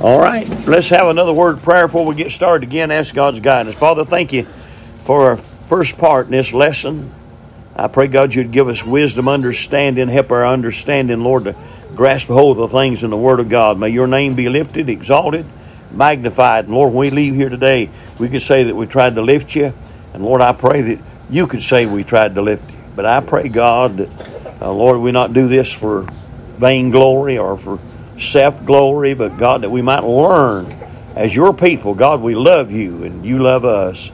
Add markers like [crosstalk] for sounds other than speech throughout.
All right, let's have another word of prayer before we get started again. Ask God's guidance. Father, thank you for our first part in this lesson. I pray, God, you'd give us wisdom, understanding, help our understanding, Lord, to grasp hold of the things in the Word of God. May your name be lifted, exalted, magnified. And Lord, when we leave here today, we could say that we tried to lift you. And Lord, I pray that you could say we tried to lift you. But I pray, God, that, uh, Lord, we not do this for vainglory or for self glory, but God, that we might learn as your people. God, we love you and you love us.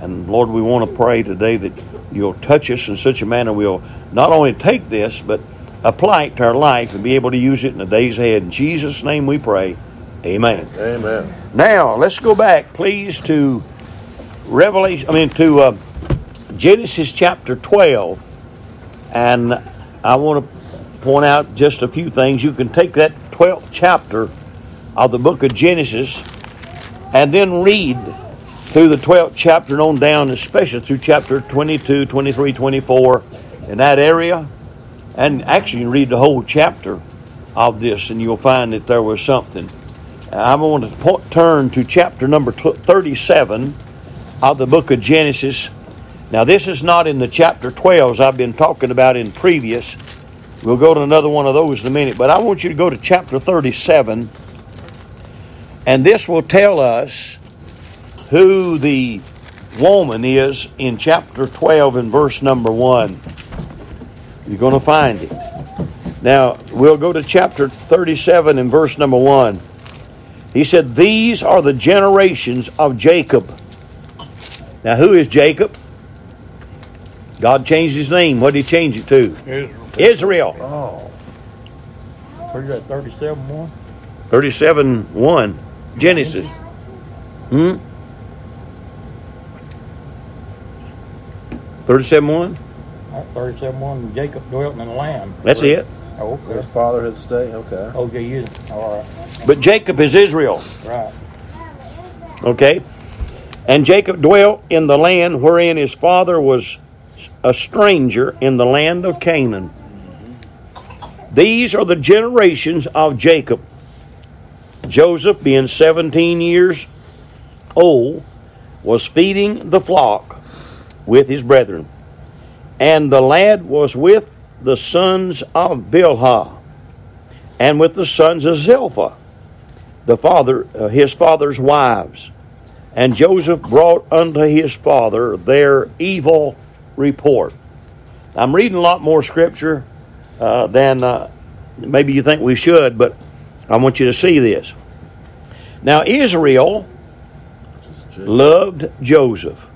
And Lord, we want to pray today that you'll touch us in such a manner we'll not only take this, but apply it to our life and be able to use it in the days ahead. In Jesus' name we pray. Amen. Amen. Now, let's go back, please, to Revelation, I mean, to uh, Genesis chapter 12. And I want to point out just a few things. You can take that 12th chapter of the book of Genesis and then read through the 12th chapter and on down, especially through chapter 22, 23, 24, in that area. And actually, read the whole chapter of this, and you'll find that there was something. I want to po- turn to chapter number 37 of the book of Genesis. Now, this is not in the chapter 12s I've been talking about in previous. We'll go to another one of those in a minute, but I want you to go to chapter 37, and this will tell us who the woman is in chapter 12 and verse number 1. You're going to find it. Now, we'll go to chapter 37 and verse number 1. He said, These are the generations of Jacob. Now, who is Jacob? God changed his name. What did he change it to? Israel. Israel. Oh. Where's that 37 one? 37 1. Genesis. Hmm? 37 1? 37 one, Jacob dwelt in the land. That's it. Oh, There's okay. fatherhood state. Okay. Okay, you, all right, But Jacob is Israel. right. Okay? And Jacob dwelt in the land wherein his father was a stranger in the land of Canaan. These are the generations of Jacob. Joseph, being 17 years old, was feeding the flock with his brethren. And the lad was with the sons of Bilhah and with the sons of Zilpah the father uh, his father's wives and joseph brought unto his father their evil report i'm reading a lot more scripture uh, than uh, maybe you think we should but i want you to see this. Now israel loved joseph.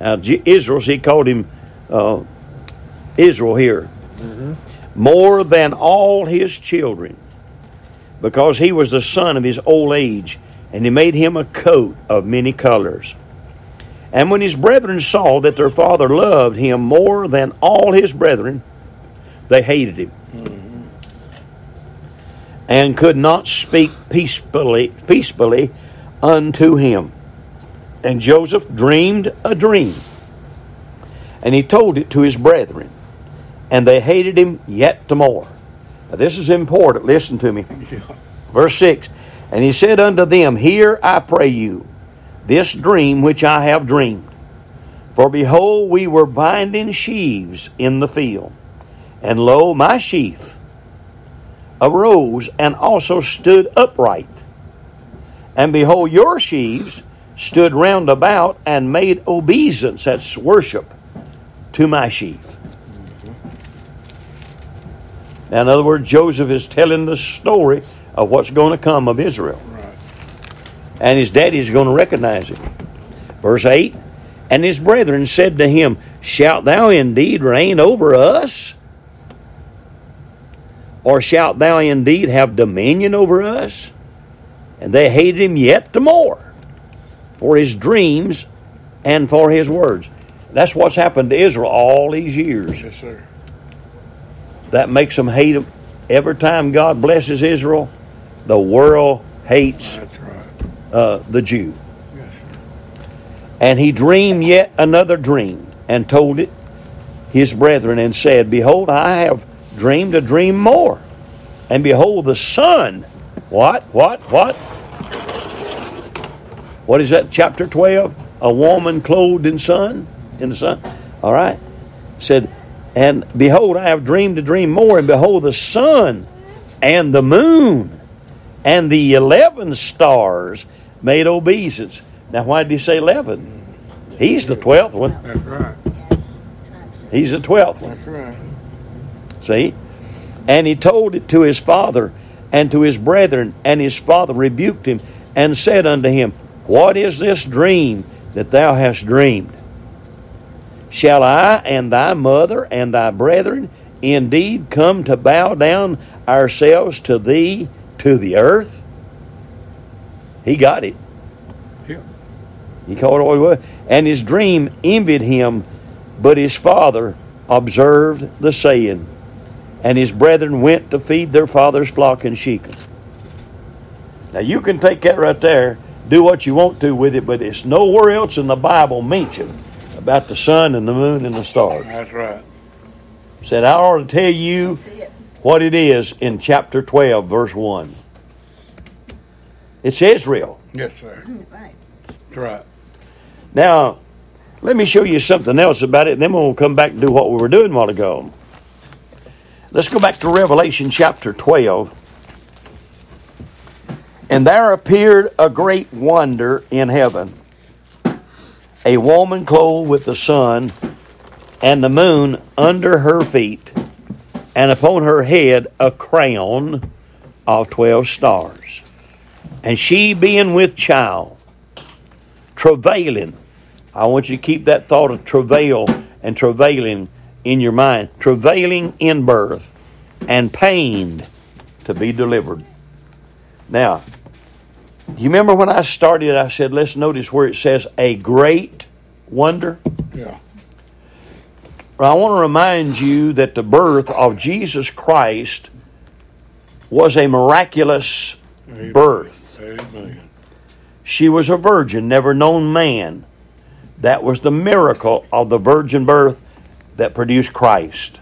Now J- israel he called him uh, israel here. More than all his children because he was the son of his old age, and he made him a coat of many colors. And when his brethren saw that their father loved him more than all his brethren, they hated him and could not speak peacefully, peacefully unto him. And Joseph dreamed a dream, and he told it to his brethren, and they hated him yet the more. Now, this is important. Listen to me. Verse 6 And he said unto them, Hear, I pray you, this dream which I have dreamed. For behold, we were binding sheaves in the field, and lo, my sheaf arose and also stood upright. And behold, your sheaves stood round about and made obeisance, that's worship, to my sheaf. Now, in other words, Joseph is telling the story of what's going to come of Israel. And his daddy is going to recognize him. Verse 8 And his brethren said to him, Shalt thou indeed reign over us? Or shalt thou indeed have dominion over us? And they hated him yet the more for his dreams and for his words. That's what's happened to Israel all these years. Yes, sir. That makes them hate him. Every time God blesses Israel, the world hates right. uh, the Jew. Yes, And he dreamed yet another dream and told it his brethren and said, Behold, I have dreamed a dream more. And behold, the sun What? What? What? What is that? Chapter 12? A woman clothed in sun? In the sun? All right. Said, and behold, I have dreamed a dream more, and behold, the sun and the moon and the 11 stars made obeisance. Now, why did he say 11? He's the 12th one. That's right. He's the 12th one. That's right. See? And he told it to his father and to his brethren, and his father rebuked him and said unto him, What is this dream that thou hast dreamed? Shall I and thy mother and thy brethren indeed come to bow down ourselves to thee to the earth? He got it. Yeah. He called it what it was. And his dream envied him, but his father observed the saying. And his brethren went to feed their father's flock in Shechem. Now you can take that right there, do what you want to with it, but it's nowhere else in the Bible mentioned about the sun and the moon and the stars. That's right. Said I ought to tell you what it is in chapter 12, verse 1. It's Israel. Yes, sir. Right. That's right. Now, let me show you something else about it, and then we'll come back and do what we were doing a while ago. Let's go back to Revelation chapter 12. And there appeared a great wonder in heaven a woman clothed with the sun and the moon under her feet, and upon her head a crown of twelve stars. And she being with child, travailing. I want you to keep that thought of travail and travailing in your mind. Travailing in birth and pained to be delivered. Now, you remember when I started, I said, let's notice where it says a great wonder? Yeah. I want to remind you that the birth of Jesus Christ was a miraculous Amen. birth. Amen. She was a virgin, never known man. That was the miracle of the virgin birth that produced Christ.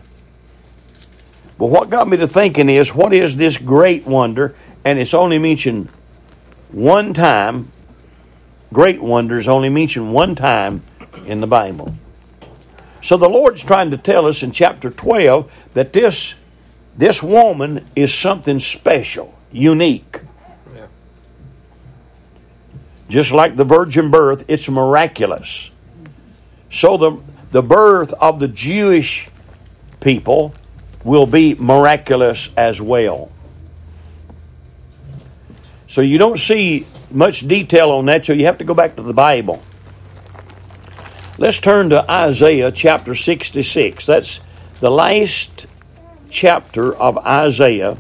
But what got me to thinking is what is this great wonder? And it's only mentioned one time. Great wonder is only mentioned one time in the Bible. So the Lord's trying to tell us in chapter 12 that this, this woman is something special, unique. Just like the virgin birth, it's miraculous. So the, the birth of the Jewish people will be miraculous as well. So you don't see much detail on that, so you have to go back to the Bible. Let's turn to Isaiah chapter 66. That's the last chapter of Isaiah.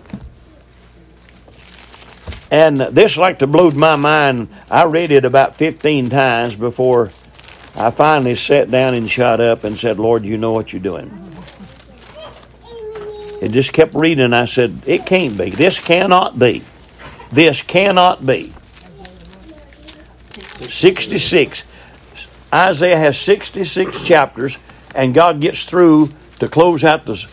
And this like to blowed my mind. I read it about 15 times before I finally sat down and shot up and said, Lord, you know what you're doing. It just kept reading. I said, It can't be. This cannot be. This cannot be. 66. Isaiah has 66 chapters, and God gets through to close out the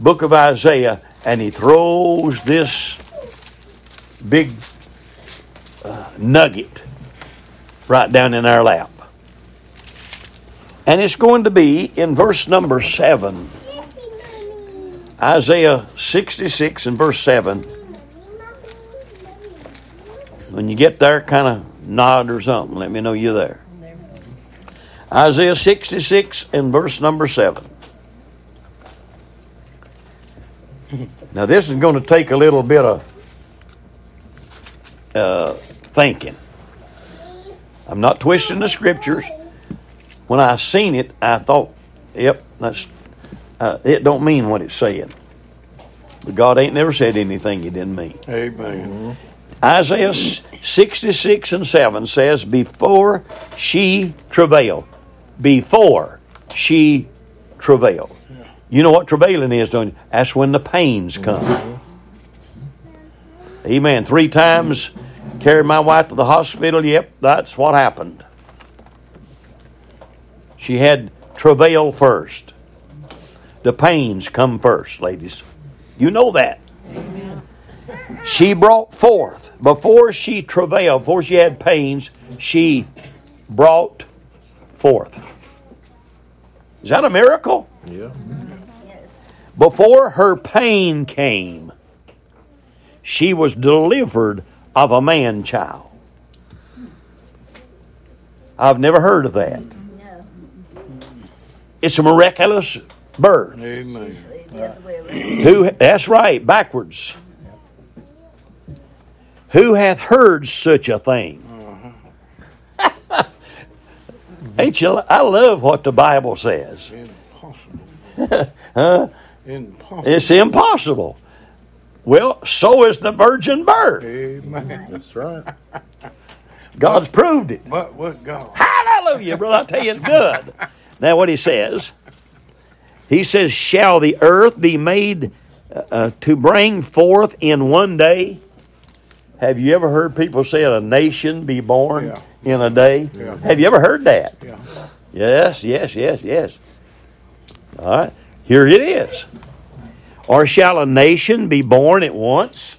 book of Isaiah, and he throws this big uh, nugget right down in our lap. And it's going to be in verse number 7. Isaiah 66 and verse 7. When you get there, kind of nod or something. Let me know you're there. Isaiah 66 and verse number 7. Now, this is going to take a little bit of uh, thinking. I'm not twisting the scriptures. When I seen it, I thought, "Yep, that's uh, it. Don't mean what it's saying." But God ain't never said anything He didn't mean. Amen. Isaiah 66 and 7 says, Before she travailed, before she travailed. You know what travailing is, don't you? That's when the pains come. Amen. Three times carried my wife to the hospital. Yep, that's what happened. She had travail first. The pains come first, ladies. You know that. she brought forth, before she travailed, before she had pains, she brought forth. Is that a miracle? Yeah. Before her pain came, she was delivered of a man child. I've never heard of that. No, It's a miraculous birth. Amen. usually the other way around. Who that's right, backwards. Who hath heard such a thing? Uh-huh. Ain't you? I love what the Bible says. Impossible. Huh? Impossible. It's impossible. Well, so is the virgin birth. Amen. That's right. God's proved it. But with God. Hallelujah, brother. I tell you, it's good. Now, what he says, he says, Shall the earth be made uh, uh, to bring forth in one day? Have you ever heard people say a nation be born Yeah. in a day? Yeah. Have you ever heard that? Yeah. Yes, yes, yes, yes. All right, here it is. Or shall a nation be born at once?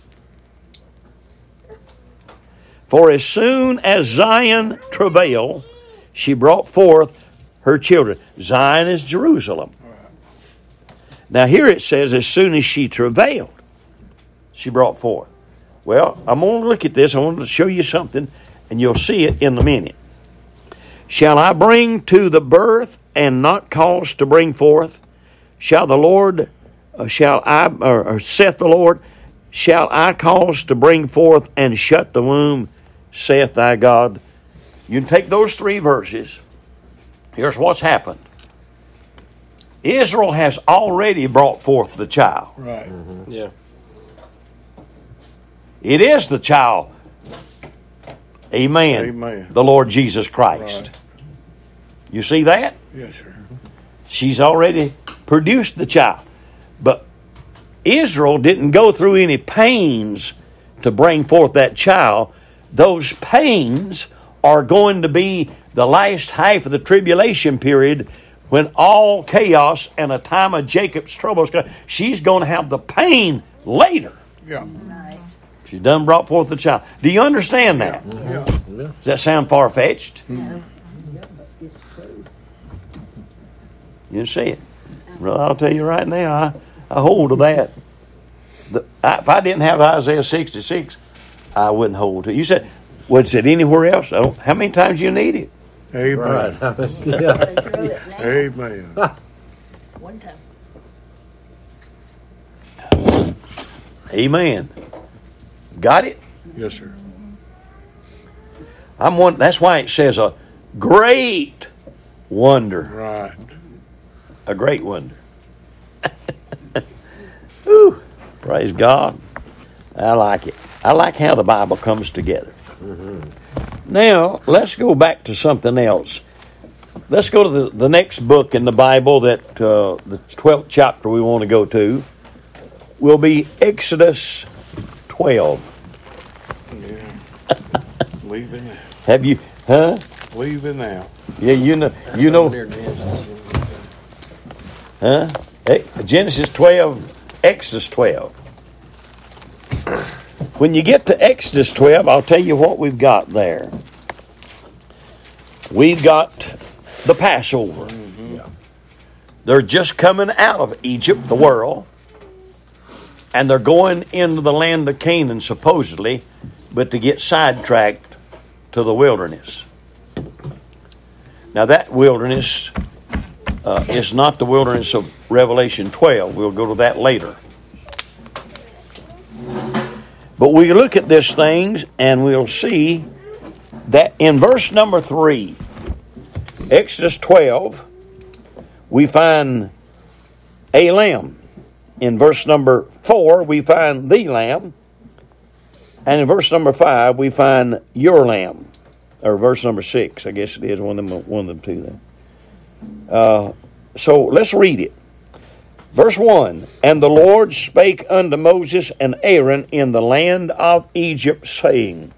For as soon as Zion travailed, she brought forth her children. Zion is Jerusalem. Now here it says, as soon as she travailed, she brought forth. Well, I'm going to look at this. I want to show you something, and you'll see it in a minute. Shall I bring to the birth and not cause to bring forth? Shall the Lord, uh, shall I, or, or saith the Lord, shall I cause to bring forth and shut the womb, saith thy God? You can take those three verses. Here's what's happened Israel has already brought forth the child. Right. Mm-hmm. Yeah. It is the child. Amen. Amen. The Lord Jesus Christ. Right. You see that? Yes, sir. She's already produced the child. But Israel didn't go through any pains to bring forth that child. Those pains are going to be the last half of the tribulation period when all chaos and a time of Jacob's troubles. come. She's going to have the pain later. Yeah. She's done brought forth the child. Do you understand that? Yeah. Yeah. Does that sound far fetched? No. Mm-hmm. You see it. Well, I'll tell you right now, I, I hold to that. The, I, if I didn't have Isaiah 66, I wouldn't hold to it. You said, was it anywhere else? How many times you need it? Amen. Right. [laughs] yeah. They threw it now. Amen. [laughs] One time. Amen. Got it? Yes, sir. I'm one. That's why it says a great wonder. Right. A great wonder. [laughs] Whew. Praise God. I like it. I like how the Bible comes together. Mm-hmm. Now, let's go back to something else. Let's go to the, the next book in the Bible that uh, the 12th chapter we want to go to will be Exodus 12. Yeah. Leaving out. Have you, huh? Leaving out. Yeah, you know, you know, huh? Eh, Genesis 12, Exodus 12. When you get to Exodus 12, I'll tell you what we've got there. We've got the Passover. They're just coming out of Egypt, the world, and they're going into the land of Canaan, supposedly, but to get sidetracked to the wilderness. Now, that wilderness uh, is not the wilderness of Revelation 12. We'll go to that later. But we look at this things and we'll see that in verse number 3, Exodus 12, we find a lamb. In verse number 4, we find the lamb. And in verse number 5, we find your lamb. Or verse number 6, I guess it is one of them, one of them two there. Uh, so let's read it. Verse 1 And the Lord spake unto Moses and Aaron in the land of Egypt, saying,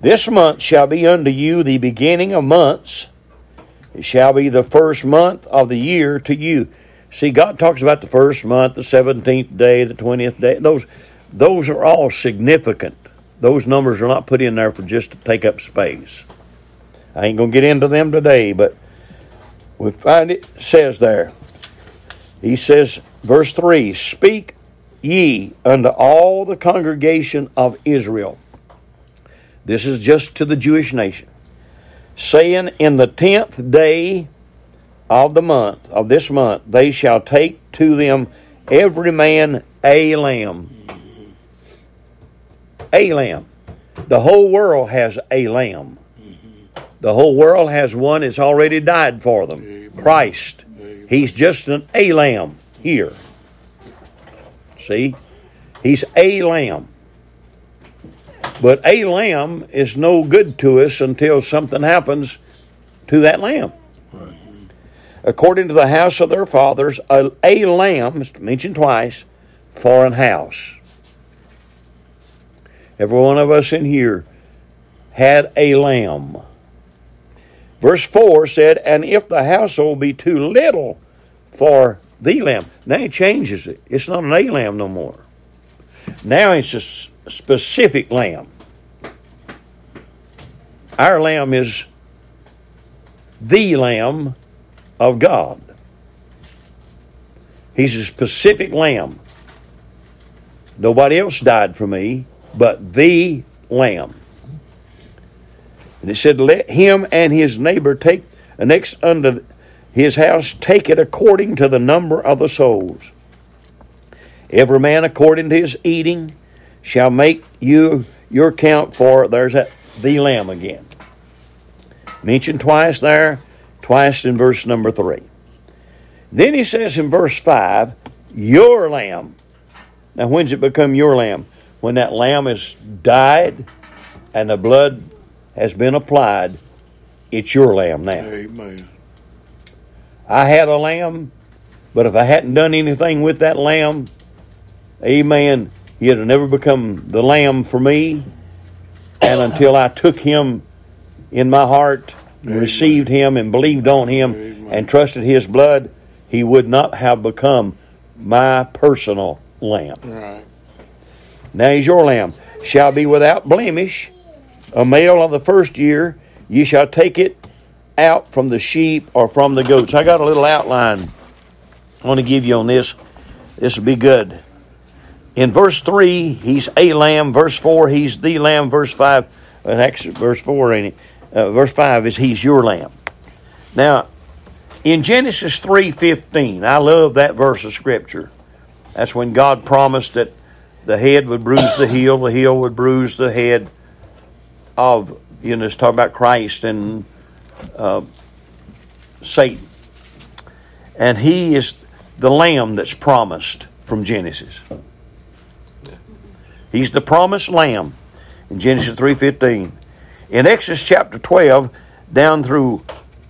This month shall be unto you the beginning of months. It shall be the first month of the year to you. See, God talks about the first month, the seventeenth day, the twentieth day. Those, those are all significant. Those numbers are not put in there for just to take up space. I ain't gonna get into them today, but we find it says there. He says, verse three: Speak ye unto all the congregation of Israel. This is just to the Jewish nation, saying, In the tenth day of the month, of this month, they shall take to them every man a lamb. A lamb. The whole world has a lamb. The whole world has one that's already died for them Christ. He's just an a lamb here. See? He's a lamb. But a lamb is no good to us until something happens to that lamb. According to the house of their fathers, a, a lamb, mentioned twice, for an house. Every one of us in here had a lamb. Verse 4 said, And if the household be too little for the lamb, now it changes it. It's not an a lamb no more. Now it's a specific lamb. Our lamb is the lamb of God. He's a specific lamb. Nobody else died for me but the lamb. And it said, Let him and his neighbor take next unto his house take it according to the number of the souls. Every man according to his eating shall make you your count for there's that the lamb again. Mentioned twice there, twice in verse number three. Then he says in verse five, your lamb. Now when's it become your lamb? When that lamb has died and the blood has been applied, it's your lamb now. Amen. I had a lamb, but if I hadn't done anything with that lamb, amen, he'd have never become the lamb for me. And until I took him in my heart, and received him, and believed on him, Amen. and trusted his blood, he would not have become my personal lamb. Right. Now he's your lamb. Shall be without blemish, a male of the first year. Ye shall take it out from the sheep or from the goats. I got a little outline I want to give you on this. This will be good. In verse 3, he's a lamb. Verse 4, he's the lamb. Verse 5, uh, actually, verse 4 ain't it? Uh, verse 5 is he's your lamb. Now, in Genesis 3.15, I love that verse of Scripture. That's when God promised that the head would bruise the heel, the heel would bruise the head of, you know, it's talking about Christ and uh, Satan. And he is the lamb that's promised from Genesis. He's the promised lamb in Genesis 3.15. In Exodus chapter 12, down through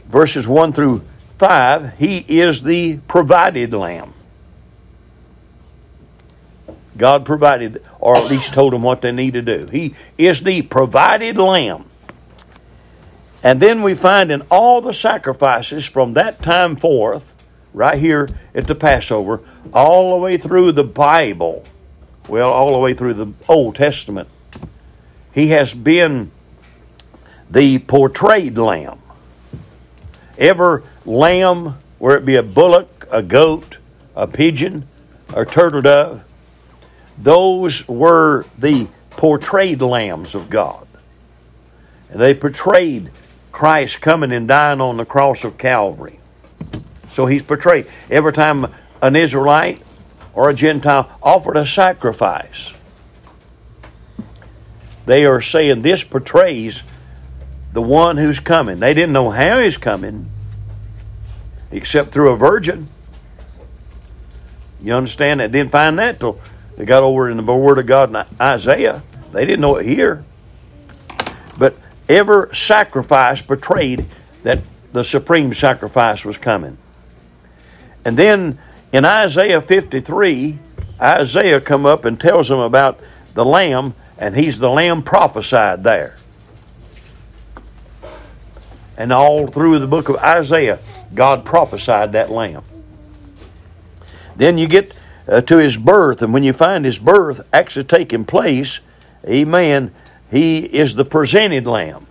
verses 1 through 5, he is the provided lamb. God provided, or at least told them what they need to do. He is the provided lamb. And then we find in all the sacrifices from that time forth, right here at the Passover, all the way through the Bible, well, all the way through the Old Testament, he has been the portrayed lamb. Every lamb, where it be a bullock, a goat, a pigeon, or turtle dove, those were the portrayed lambs of God. And they portrayed Christ coming and dying on the cross of Calvary. So he's portrayed. Every time an Israelite or a Gentile offered a sacrifice, they are saying this portrays the one who's coming. They didn't know how he's coming except through a virgin. You understand? They didn't find that till they got over in the Word of God in Isaiah. They didn't know it here. But every sacrifice portrayed that the supreme sacrifice was coming. And then in Isaiah 53, Isaiah come up and tells them about the lamb, and he's the lamb prophesied there. And all through the book of Isaiah, God prophesied that lamb. Then you get uh, to his birth, and when you find his birth actually taking place, amen, he is the presented lamb.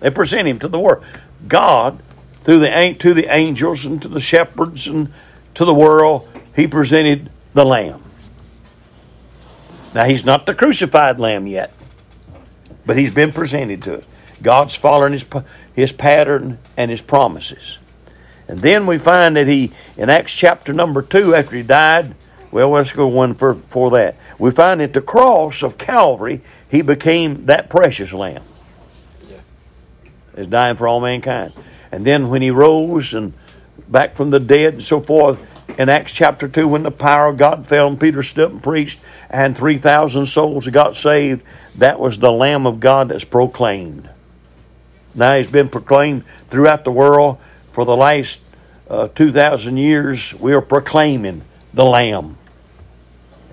They present him to the world. God, through the to the angels and to the shepherds and to the world, he presented the lamb. Now he's not the crucified lamb yet, but he's been presented to us. God's following his his pattern and his promises. And then we find that he, in Acts chapter number 2, after he died, well, let's go one for, for that. We find at the cross of Calvary, he became that precious lamb. Is dying for all mankind. And then when he rose and back from the dead and so forth, in Acts chapter 2, when the power of God fell and Peter stood up and preached, and 3,000 souls got saved, that was the Lamb of God that's proclaimed. Now he's been proclaimed throughout the world for the last uh, 2,000 years. We are proclaiming the Lamb.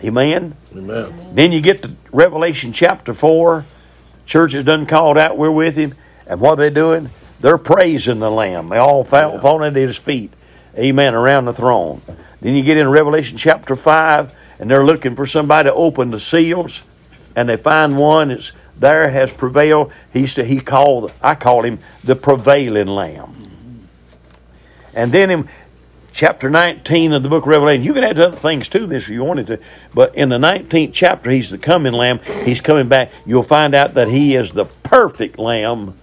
Amen? Amen. Then you get to Revelation chapter 4. Church is done called out, we're with him. And what are they doing? They're praising the Lamb. They all fall, falling at his feet. Amen. Around the throne. Then you get in Revelation chapter 5, and they're looking for somebody to open the seals. And they find one that's there has prevailed. He said he called I call him the prevailing lamb. And then in chapter 19 of the book of Revelation, you can add other things to this if you wanted to, but in the 19th chapter, he's the coming lamb. He's coming back. You'll find out that he is the perfect lamb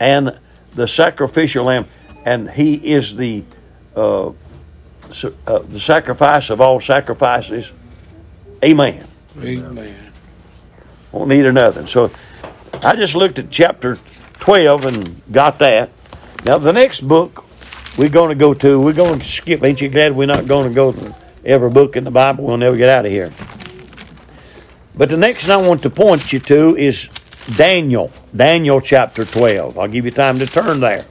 and the sacrificial lamb, and he is the uh, uh, the sacrifice of all sacrifices. Amen. Amen. Won't need another. So I just looked at chapter 12 and got that. Now, the next book we're going to go to, we're going to skip. Ain't you glad we're not going to go to every book in the Bible? We'll never get out of here. But the next I want to point you to is Daniel. Daniel chapter 12. I'll give you time to turn there.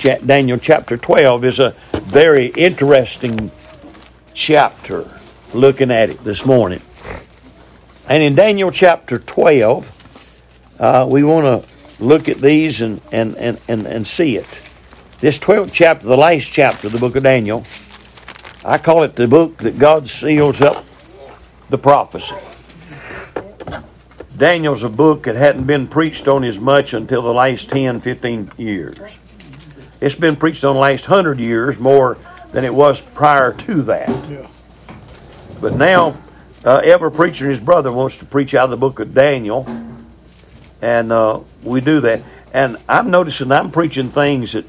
Daniel chapter 12 is a very interesting chapter looking at it this morning. And in Daniel chapter 12, uh, we want to look at these and, and, and, and, and see it. This 12th chapter, the last chapter of the book of Daniel, I call it the book that God seals up the prophecy. Daniel's a book that hadn't been preached on as much until the last 10, 15 years. It's been preached on the last 100 years more than it was prior to that. But now, uh, every preacher and his brother wants to preach out of the book of Daniel, and uh, we do that. And I'm noticing I'm preaching things that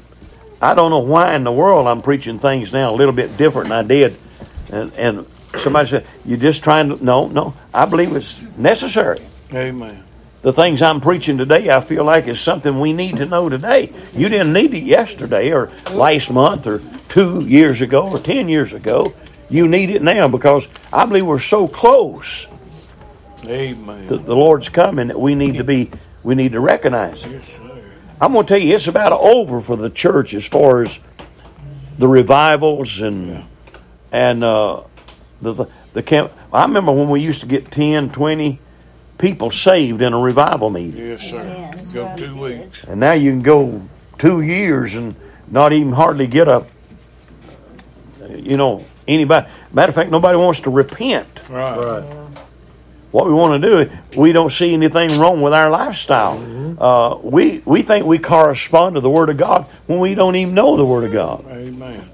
I don't know why in the world I'm preaching things now a little bit different than I did. And, and somebody said, You're just trying to. No, no. I believe it's necessary. Amen. The things I'm preaching today, I feel like is something we need to know today. You didn't need it yesterday or last month or two years ago or 10 years ago. You need it now because I believe we're so close Amen. the Lord's coming that we need to be, we need to recognize it. Yes, sir. I'm going to tell you, it's about over for the church as far as the revivals and and uh, the the, the camp. I remember when we used to get 10, 20 people saved in a revival meeting, Yes, sir. Amen. Go right, two weeks. and now you can go two years and not even hardly get a. You know, anybody. Matter of fact, nobody wants to repent. Right. Right. What we want to do, we don't see anything wrong with our lifestyle. Uh, we we think we correspond to the Word of God when we don't even know the Word of God. Amen.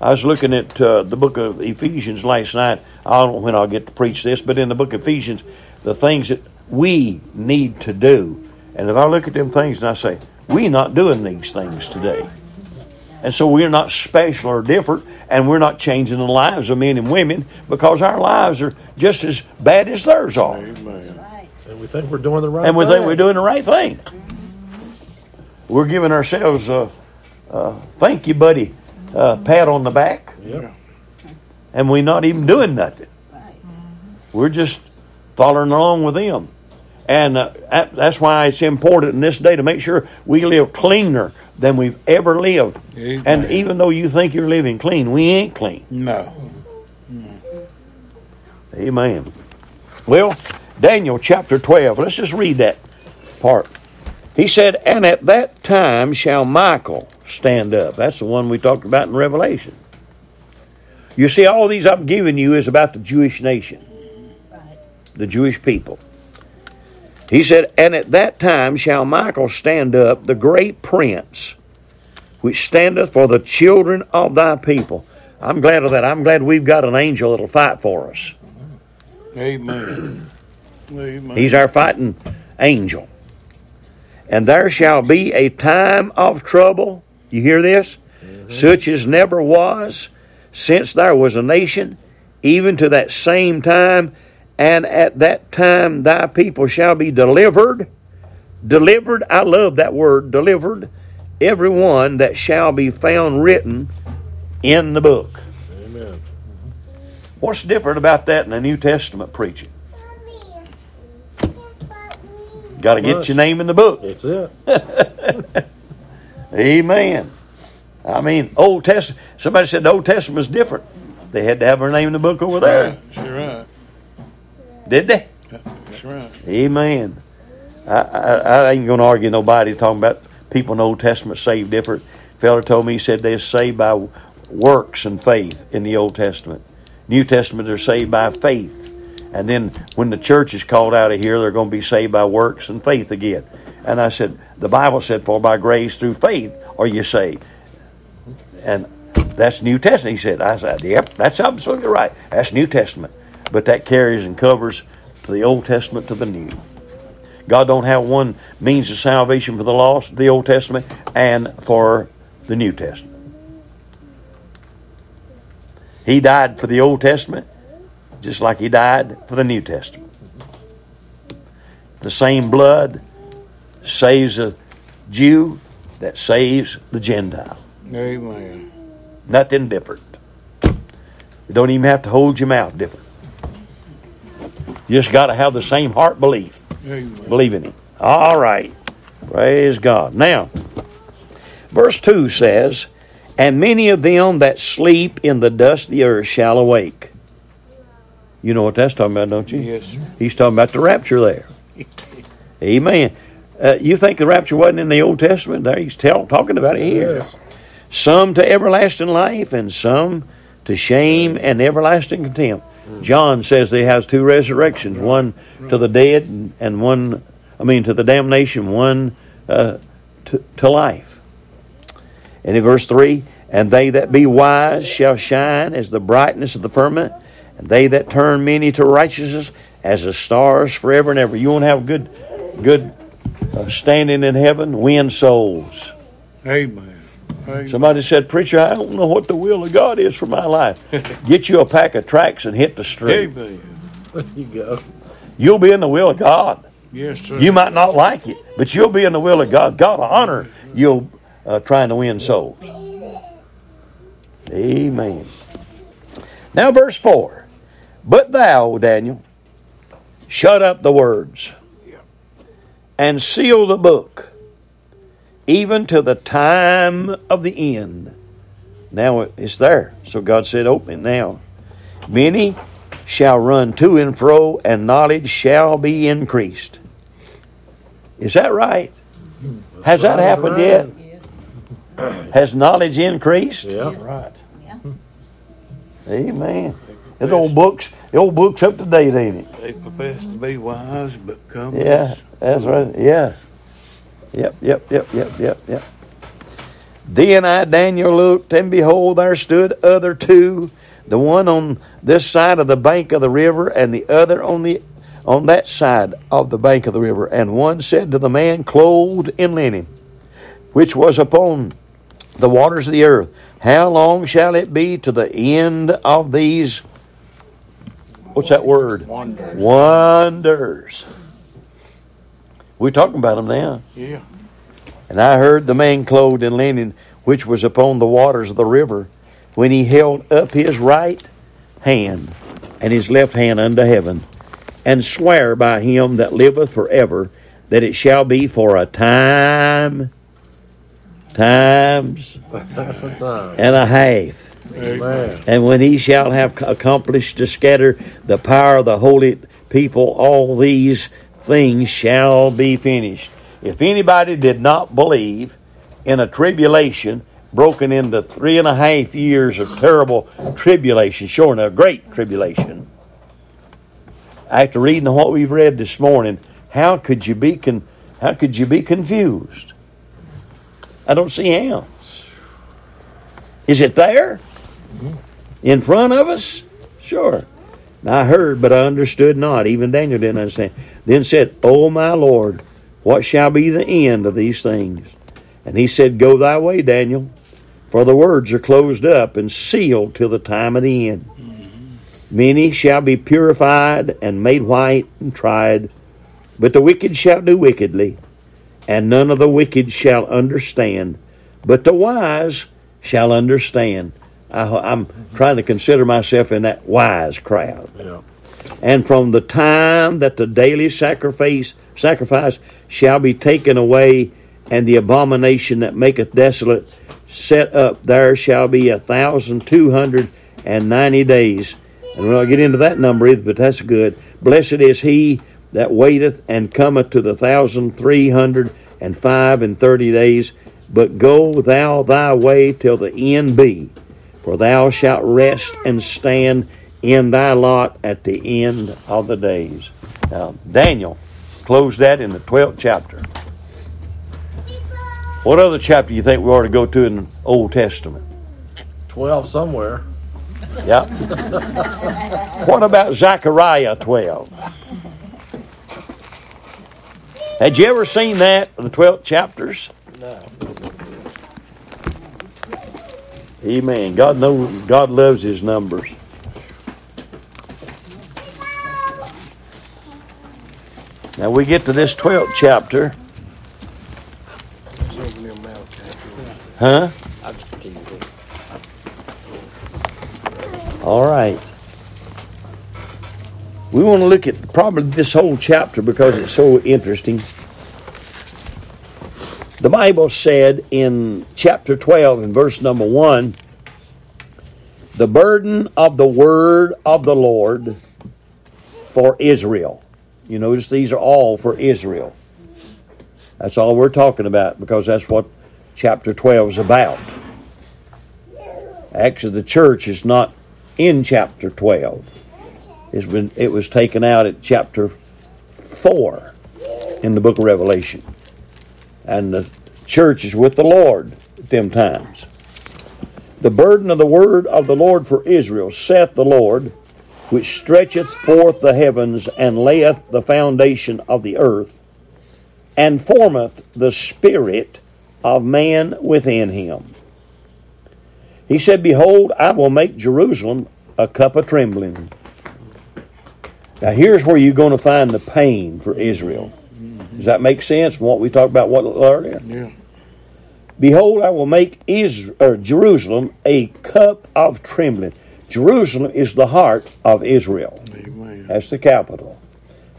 I was looking at uh, the book of Ephesians last night. I don't know when I'll get to preach this, but in the book of Ephesians, the things that we need to do. And if I look at them things and I say, we're not doing these things today. And so we're not special or different, and we're not changing the lives of men and women because our lives are just as bad as theirs are. Amen. And we think we're doing the right And we thing. think we're doing the right thing. We're giving ourselves a, a thank you, buddy, uh, pat on the back, Yep. and we're not even doing nothing. Right. We're just following along with them. And uh, that- that's why it's important in this day to make sure we live cleaner than we've ever lived. Amen. And even though you think you're living clean, we ain't clean. No. Amen. Well, Daniel chapter 12, let's just read that part. He said, And at that time shall Michael stand up. That's the one we talked about in Revelation. You see, all these I'm giving you is about the Jewish nation, Right. the Jewish people. He said, And at that time shall Michael stand up, the great prince, which standeth for the children of thy people. I'm glad of that. I'm glad we've got an angel that'll fight for us. Amen. Amen. He's our fighting angel. And there shall be a time of trouble. You hear this? Mm-hmm. Such as never was since there was a nation, even to that same time. And at that time thy people shall be delivered. Delivered, I love that word, delivered. Every one that shall be found written in the book. Amen. What's different about that in the New Testament preaching? Got to get your name in the book. That's it. [laughs] Amen. I mean, Old Testament. Somebody said the Old Testament was different. They had to have her name in the book over there, That's right. Did they? That's right. Amen. I, I, I ain't going to argue nobody talking about people in the Old Testament saved different. Feller told me he said they're saved by works and faith in the Old Testament. New Testament they're saved by faith, and then when the church is called out of here, they're going to be saved by works and faith again. And I said the Bible said, "For by grace through faith are you saved," and that's New Testament. He said, "I said, yep, that's absolutely right. That's New Testament, but that carries and covers to the Old Testament to the New." God don't have one means of salvation for the lost, the Old Testament, and for the New Testament. He died for the Old Testament, just like he died for the New Testament. The same blood saves a Jew that saves the Gentile. Amen. Nothing different. You don't even have to hold your mouth different. You just got to have the same heart belief. Amen. Believe in Him. All right. Praise God. Now, verse 2 says, And many of them that sleep in the dust of the earth shall awake. You know what that's talking about, don't you? Yes, sir. He's talking about the rapture there. [laughs] Amen. Uh, you think the rapture wasn't in the Old Testament? There, he's tell, talking about it here. Yes. Some to everlasting life, and some to shame and everlasting contempt. John says he has two resurrections: one to the dead, and, one, I mean, to the damnation, one uh, to, to life. And in verse three, and they that be wise shall shine as the brightness of the firmament, and they that turn many to righteousness as the stars forever and ever. You want to have good, good uh, standing in heaven, win souls. Amen. Amen. Somebody said, Preacher, I don't know what the will of God is for my life. [laughs] Get you a pack of tracks and hit the street. Amen. There you go. You'll be in the will of God. Yes, sir. You might not like it, but you'll be in the will of God. God will honor you uh, trying to win souls. Amen. Now, verse 4 But thou, Daniel, shut up the words and seal the book, even to the time of the end. Now it's there. So God said, Open it now. Many shall run to and fro, and knowledge shall be increased. Is that right? Has that right, happened right. yet? Yes. Has knowledge increased? Yeah. Yes. Right. Yeah. Amen. The old books, the old books up to date, ain't it? They profess to be wise, but come. Yeah, that's right. Yeah. Yep, yep, yep, yep, yep, yep. Then I, Daniel, looked, and behold, there stood other two, the one on this side of the bank of the river, and the other on the on that side of the bank of the river. And one said to the man clothed in linen, which was upon the waters of the earth, How long shall it be to the end of these? What's that word? Wonders. Wonders. We're talking about them now. Yeah. And I heard the man clothed in linen, which was upon the waters of the river, when he held up his right hand and his left hand unto heaven, and swear by him that liveth forever, that it shall be for a time, times, Half a time. and a half. Man. And when he shall have accomplished to scatter the power of the holy people, all these things shall be finished. If anybody did not believe in a tribulation broken into three and a half years of terrible tribulation, sure enough, great tribulation, after reading what we've read this morning, how could you be con- how could you be confused? I don't see how. Is it there? In front of us? Sure. I heard, but I understood not. Even Daniel didn't understand. Then said, O my Lord, what shall be the end of these things? And he said, Go thy way, Daniel, for the words are closed up and sealed till the time of the end. Many shall be purified and made white and tried, but the wicked shall do wickedly, and none of the wicked shall understand, but the wise shall understand. I, I'm trying to consider myself in that wise crowd. Yeah. And from the time that the daily sacrifice sacrifice shall be taken away, and the abomination that maketh desolate set up, there shall be a thousand two hundred and ninety days. And we'll not get into that number either, but that's good. Blessed is he that waiteth and cometh to the thousand three hundred and five and thirty days. But go thou thy way till the end be, for thou shalt rest and stand in thy lot at the end of the days. Now, Daniel closed that in the 12th chapter. What other chapter do you think we ought to go to in the Old Testament? 12 somewhere. Yeah. what about Zechariah 12? Had you ever seen that, the 12 chapters? No. Amen. God knows God loves his numbers. Now we get to this 12th chapter. Huh? All right. We want to look at probably this whole chapter because it's so interesting. The Bible said in chapter 12 and verse number 1 the burden of the word of the Lord for Israel. You notice these are all for Israel. That's all we're talking about because that's what chapter 12 is about. Actually, the church is not in chapter 12. It's been, it was taken out at chapter 4 in the book of Revelation. And the church is with the Lord at them times. The burden of the word of the Lord for Israel, saith the Lord, which stretcheth forth the heavens and layeth the foundation of the earth, and formeth the spirit of man within him. He said, Behold, I will make Jerusalem a cup of trembling. Now, here's where you're going to find the pain for Israel. Does that make sense from what we talked about what earlier? Yeah. Behold, I will make Israel, or Jerusalem a cup of trembling. Jerusalem is the heart of Israel. Amen. That's the capital.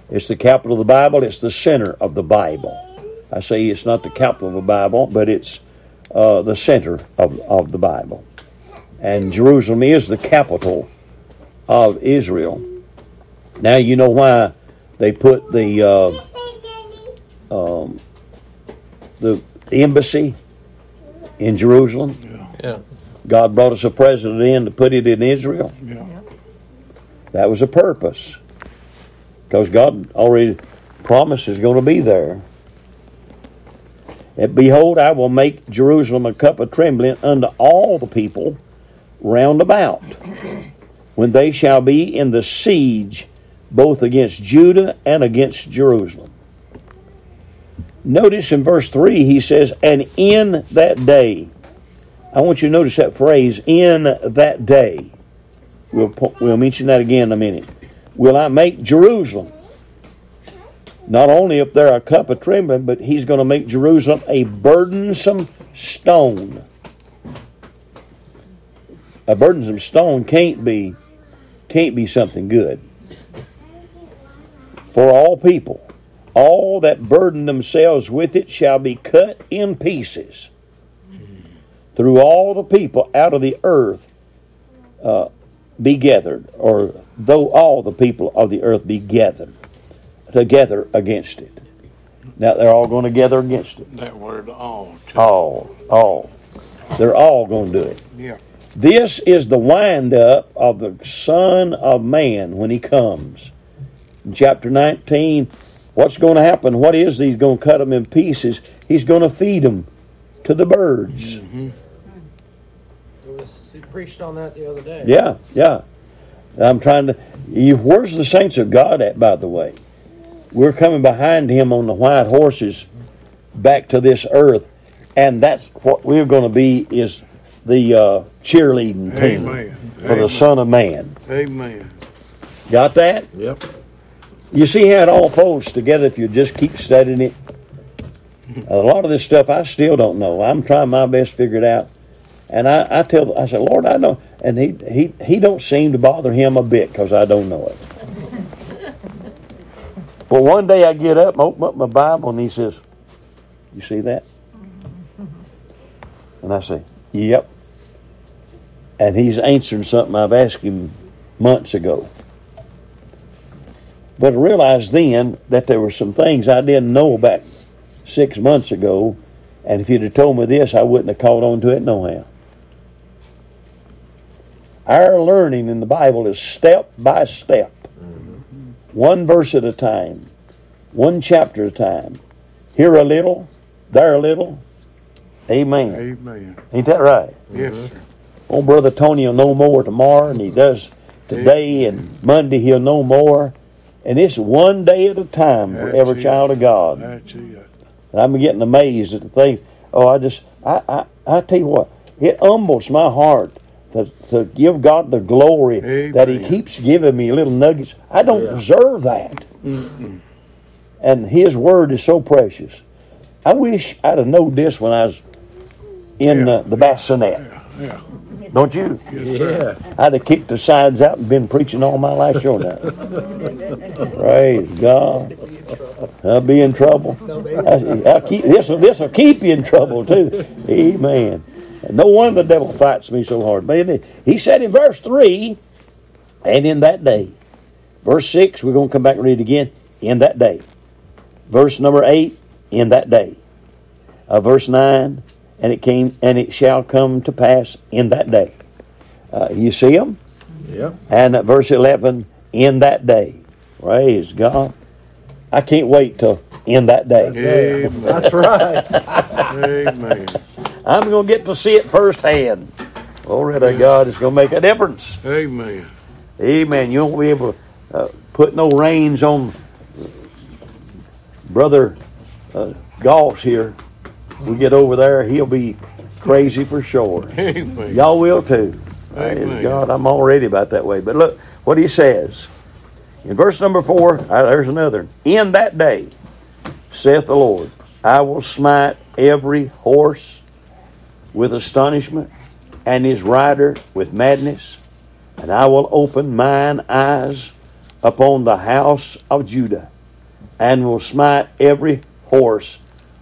It's the capital of the Bible. It's the center of the Bible. I say it's not the capital of the Bible, but it's uh, the center of, of the Bible. And Jerusalem is the capital of Israel. Now you know why they put the uh, um, the embassy in Jerusalem. Yeah. God brought us a president in to put it in Israel. Yeah. That was a purpose. Because God already promised is going to be there. And behold, I will make Jerusalem a cup of trembling unto all the people round about, when they shall be in the siege both against Judah and against Jerusalem. Notice in verse 3, he says, And in that day, I want you to notice that phrase, in that day. We'll, we'll mention that again in a minute. Will I make Jerusalem not only up there a cup of trembling, but he's going to make Jerusalem a burdensome stone. A burdensome stone can't be can't be something good. For all people, all that burden themselves with it shall be cut in pieces through all the people out of the earth uh, be gathered, or though all the people of the earth be gathered together against it. Now they're all going to gather against it. That word all. too. All, all. They're all going to do it. Yeah. This is the wind up of the Son of Man when he comes. In chapter 19, what's going to happen? What is he's going to cut them in pieces? He's going to feed them to the birds. It was, he preached on that the other day. Yeah, yeah. I'm trying to. You, where's the saints of God at, by the way? We're coming behind him on the white horses back to this earth, and that's what we're going to be is the uh, cheerleading team Amen. for the Son of Man. Amen. Got that? Yep. You see how it all folds together if you just keep studying it? A lot of this stuff I still don't know. I'm trying my best to figure it out. And I, I tell, I said, Lord, I know. And he, he, he don't seem to bother him a bit because I don't know it. [laughs] but one day I get up and open up my Bible and he says, you see that? [laughs] And I say, yep. And he's answering something I've asked him months ago. But I realized then that there were some things I didn't know about six months ago, and if you'd have told me this, I wouldn't have caught on to it no how. Our learning in the Bible is step by step, mm-hmm. one verse at a time, one chapter at a time. Here a little, there a little. Amen. Amen. Ain't that right? Yes, mm-hmm. sir. Old brother Tony will know more tomorrow and he does today, and Monday he'll know more. And it's one day at a time for That's every it. child of God. That's it. And I'm getting amazed at the things. Oh, I just, I, I, I tell you what, it humbles my heart to, to give God the glory that He keeps giving me little nuggets. I don't Yeah. deserve that. And His Word is so precious. I wish I'd have known this when I was in Yeah, uh, the bassinet. Yeah. Don't you? Yeah. I'd have kicked the sides out and been preaching all my life sure now. [laughs] Praise God. I'll be in trouble. I, I'll keep, this will this will keep you in trouble too. Amen. No wonder the devil fights me so hard. But he said in verse 3, and in that day. Verse 6, we're going to come back and read it again. In that day. Verse number 8, in that day. Uh, verse 9, and it came, and it shall come to pass in that day. Uh, you see them? Yep. And at verse 11, in that day. Praise God. I can't wait till in that day. Amen. That's right. Amen. I'm going to get to see it firsthand. Glory to God. It's going to make a difference. Amen. Amen. You won't be able to uh, put no reins on Brother uh, Goss here. We get over there, he'll be crazy for sure. [laughs] Amen. Y'all will too. Praise God, I'm already about that way. But look what he says. In verse number four, uh, there's another. In that day, saith the Lord, I will smite every horse with astonishment, and his rider with madness, and I will open mine eyes upon the house of Judah, and will smite every horse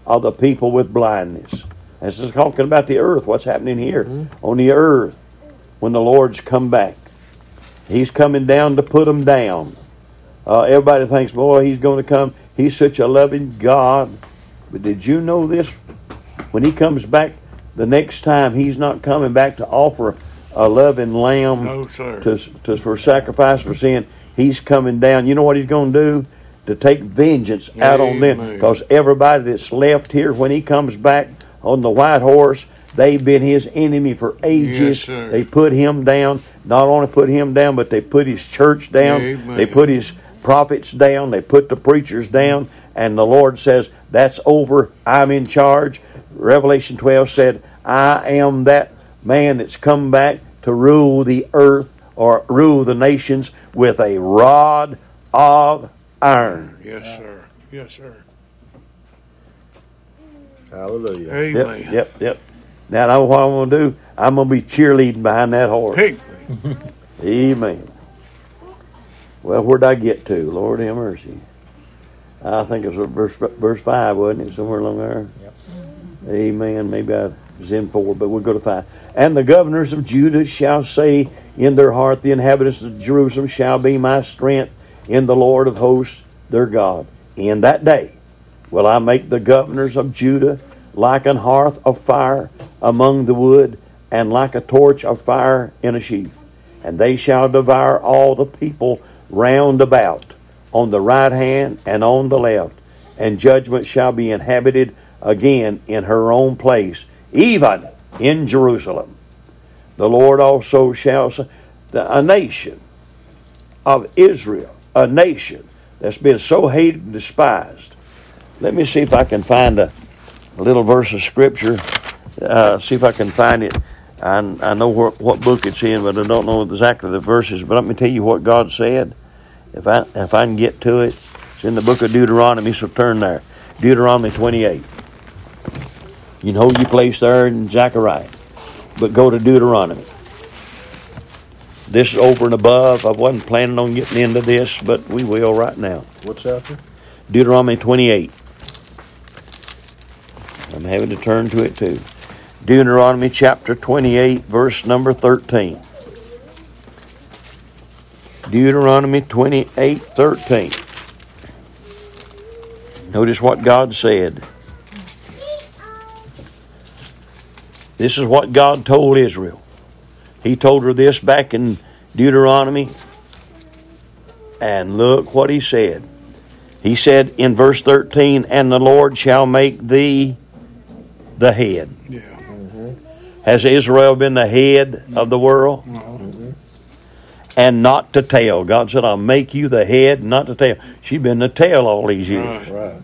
of the people with blindness. This is talking about the earth, what's happening here on the earth when the Lord's come back. He's coming down to put them down. Uh, everybody thinks, boy, he's going to come. He's such a loving God. But did you know this? When he comes back the next time, he's not coming back to offer a loving lamb No, sir. to, to for sacrifice for sin. He's coming down. You know what he's going to do? To take vengeance out on them. Because everybody that's left here, when he comes back on the white horse, they've been his enemy for ages. Yes, they put him down. Not only put him down, but they put his church down. Amen. They put his prophets down. They put the preachers down. And the Lord says, That's over. I'm in charge. Revelation 12 said, I am that man that's come back to rule the earth or rule the nations with a rod of iron. Yes, sir. Yes, sir. Hallelujah. Amen. Yep, yep, yep. Now, I know what I'm going to do. I'm going to be cheerleading behind that horse. Amen. Amen. Well, where'd I get to? Lord have mercy. I think it was verse, verse 5, wasn't it? Somewhere along there. Yep. Amen. Maybe I was in 4, but we'll go to 5. And the governors of Judah shall say in their heart, The inhabitants of Jerusalem shall be my strength in the Lord of hosts, their God. In that day, will I make the governors of Judah like an hearth of fire among the wood, and like a torch of fire in a sheaf. And they shall devour all the people round about, on the right hand and on the left. And judgment shall be inhabited again in her own place, even in Jerusalem. The Lord also shall, a nation of Israel, a nation that's been so hated and despised. Let me see if I can find a, little verse of scripture. Uh, see if I can find it. I, I know what, book it's in, but I don't know exactly the verses. But let me tell you what God said. If I if I can get to it, it's in the book of Deuteronomy. So turn there, Deuteronomy 28. You know you place there in Zechariah, but go to Deuteronomy. This is over and above. I wasn't planning on getting into this, but we will right now. What's after? Deuteronomy 28. I'm having to turn to it too. Deuteronomy chapter 28, verse number 13. Deuteronomy 28, 13. Notice what God said. This is what God told Israel. He told her this back in Deuteronomy. And look what he said. He said in verse 13, And the Lord shall make thee the head. Yeah. Mm-hmm. Has Israel been the head of the world? Mm-hmm. And not to tail. God said, I'll make you the head, not the tail. She's been the tail all these years. Right. Right.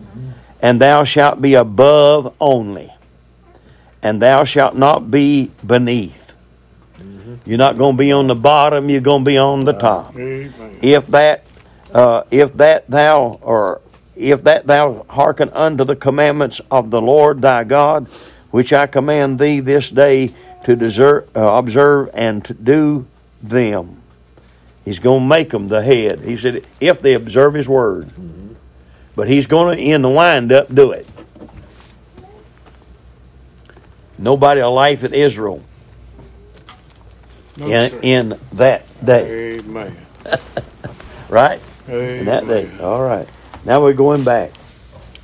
And thou shalt be above only, and thou shalt not be beneath. You're not going to be on the bottom, you're going to be on the top. Amen. if that uh, if that thou or if that thou hearken unto the commandments of the Lord thy God, which I command thee this day to uh, observe and to do them. He's going to make them the head. He said, if they observe his word. But he's going to, in the wind up, do it. Nobody will life at Israel No, in, sir. in that day. Amen. [laughs] Right? Amen. In that day. All right. Now we're going back.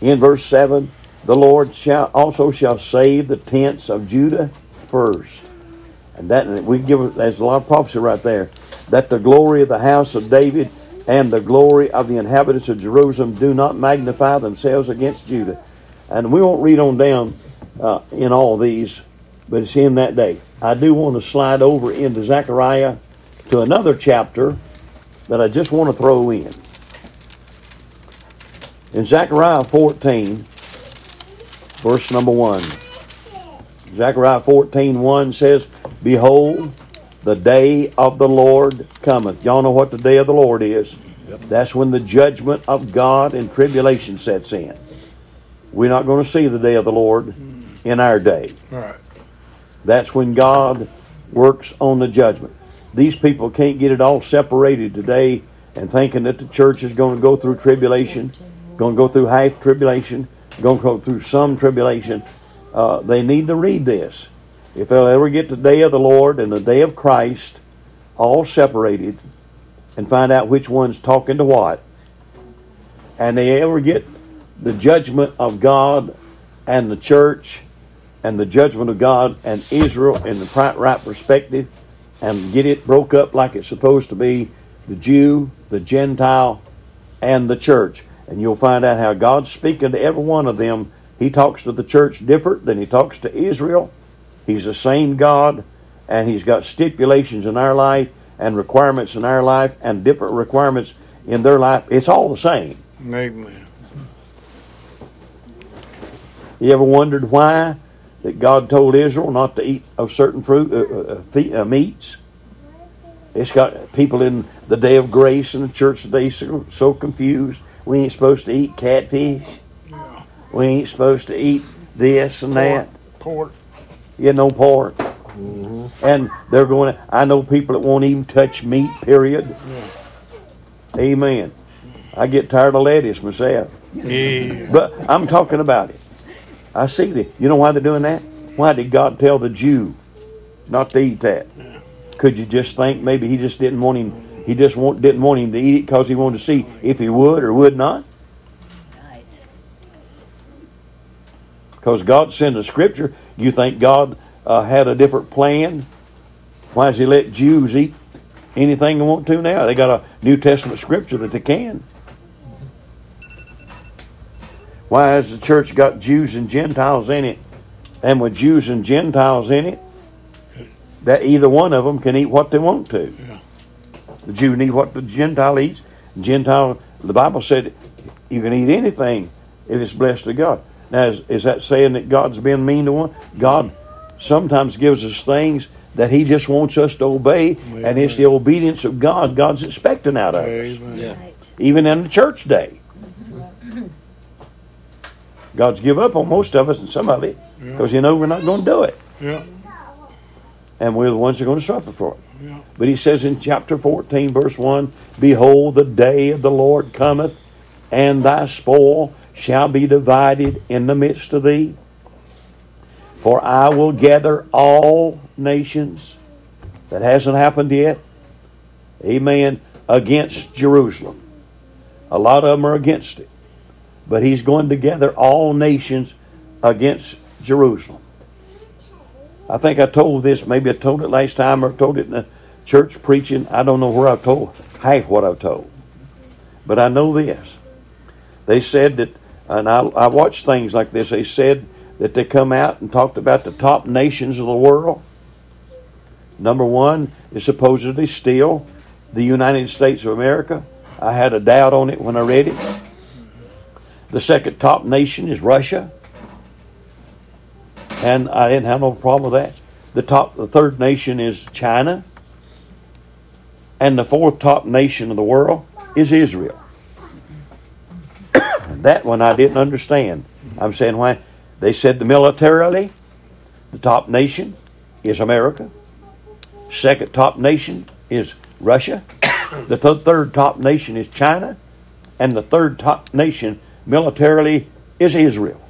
In verse 7, the Lord shall also shall save the tents of Judah first. And that we give there's a lot of prophecy right there. That the glory of the house of David and the glory of the inhabitants of Jerusalem do not magnify themselves against Judah. And we won't read on down uh, in all these, but it's in that day. I do want to slide over into Zechariah to another chapter that I just want to throw in. In Zechariah 14, verse number 1. Zechariah 14, 1 says, Behold, the day of the Lord cometh. Y'all know what the day of the Lord is. That's when the judgment of God and tribulation sets in. We're not going to see the day of the Lord hmm. in our day. Right. That's when God works on the judgment. These people can't get it all separated today and thinking that the church is going to go through tribulation, going to go through half tribulation, going to go through some tribulation. Uh, they need to read this. If they'll ever get the day of the Lord and the day of Christ all separated and find out which one's talking to what, and they ever get the judgment of God and the church and the judgment of God and Israel in the right perspective and get it broke up like it's supposed to be the Jew, the Gentile, and the church. And you'll find out how God's speaking to every one of them. He talks to the church different than he talks to Israel. He's the same God, and he's got stipulations in our life and requirements in our life and different requirements in their life. It's all the same. Amen. You ever wondered why that God told Israel not to eat of certain fruit, uh, uh, uh, uh, meats? It's got people in the day of grace in the church today so, so confused. We ain't supposed to eat catfish. We ain't supposed to eat this and that. Pork. You know, pork. And they're going. to I know people that won't even touch meat. Period. Amen. I get tired of lettuce myself. Yeah. But I'm talking about it. I see that. You know why they're doing that? Why did God tell the Jew not to eat that? Could you just think maybe he just didn't want him? He just want, didn't want him to eat it because he wanted to see if he would or would not. Because God sent a scripture. You think God uh, had a different plan? Why does He let Jews eat anything they want to now? They got a New Testament scripture that they can. Why has the church got Jews and Gentiles in it? And with Jews and Gentiles in it, that either one of them can eat what they want to. Yeah. The Jew can eat what the Gentile eats. Gentile, the Bible said you can eat anything if it's blessed to God. Now, is, is that saying that God's been mean to one? God sometimes gives us things that He just wants us to obey, and it's the obedience of God God's expecting out of us, Yeah. Even in the church day. God's give up on most of us and some of it Yeah. because you know we're not going to do it, Yeah. and we're the ones that are going to suffer for it. Yeah. But he says in chapter 14, verse 1 Behold, the day of the Lord cometh, and thy spoil shall be divided in the midst of thee. For I will gather all nations. That hasn't happened yet. Amen. Against Jerusalem. A lot of them are against it. But he's going to gather all nations against Jerusalem. I think I told this, maybe I told it last time or told it in the church preaching. I don't know where I've told half what I've told. But I know this. They said that, and I, I watched things like this, they said that they come out and talked about the top nations of the world. Number one is supposedly still the United States of America. I had a doubt on it when I read it. The second top nation is Russia and I didn't have no problem with that. The top, the third nation is China, and the fourth top nation of the world is Israel. [coughs] that one I didn't understand. I'm saying why they said the militarily, the top nation is America. Second top nation is Russia. [coughs] the th- third top nation is China, and the third top nation militarily is Israel.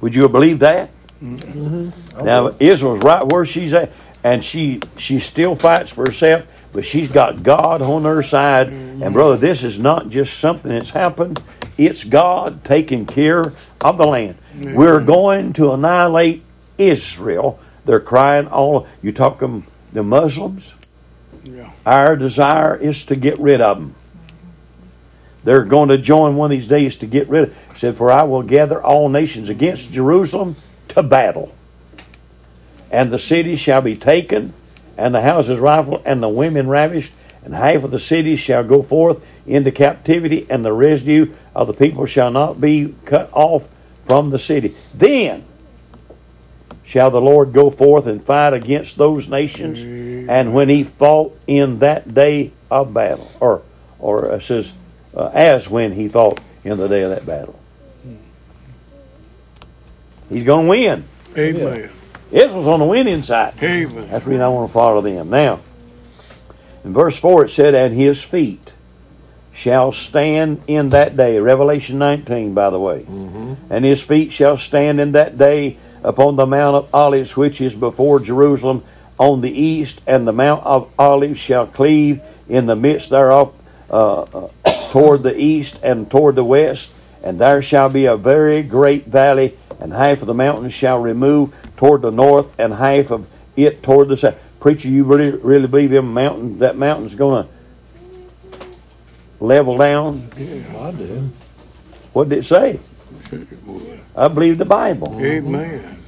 Would you believe that? Mm-hmm. Now Israel's right where she's at, and she she still fights for herself, but she's got God on her side. And mm-hmm. brother, this is not just something that's happened; it's God taking care of the land. Mm-hmm. We're going to annihilate Israel. They're crying all. You talk them the Muslims. Yeah. Our desire is to get rid of them. They're going to join one of these days to get rid of. He said, "For I will gather all nations against Jerusalem to battle, and the city shall be taken, and the houses rifled, and the women ravished, and half of the cities shall go forth into captivity, and the residue of the people shall not be cut off from the city. Then shall the Lord go forth and fight against those nations, and when he fought in that day of battle, or or it says, uh, as when he fought in the day of that battle. He's going to win. Amen. Israel's on the winning side. Amen. That's the reason I want to follow them. Now, in verse 4 it said, And his feet shall stand in that day. Revelation 19, by the way. And his feet shall stand in that day upon the Mount of Olives, which is before Jerusalem on the east, and the Mount of Olives shall cleave in the midst thereof uh, uh, toward the east and toward the west. And there shall be a very great valley, and half of the mountains shall remove toward the north, and half of it toward the south. Preacher, you really really believe them mountain that mountain's going to level down? Yeah, I do. What did it say? I believe the Bible. Amen.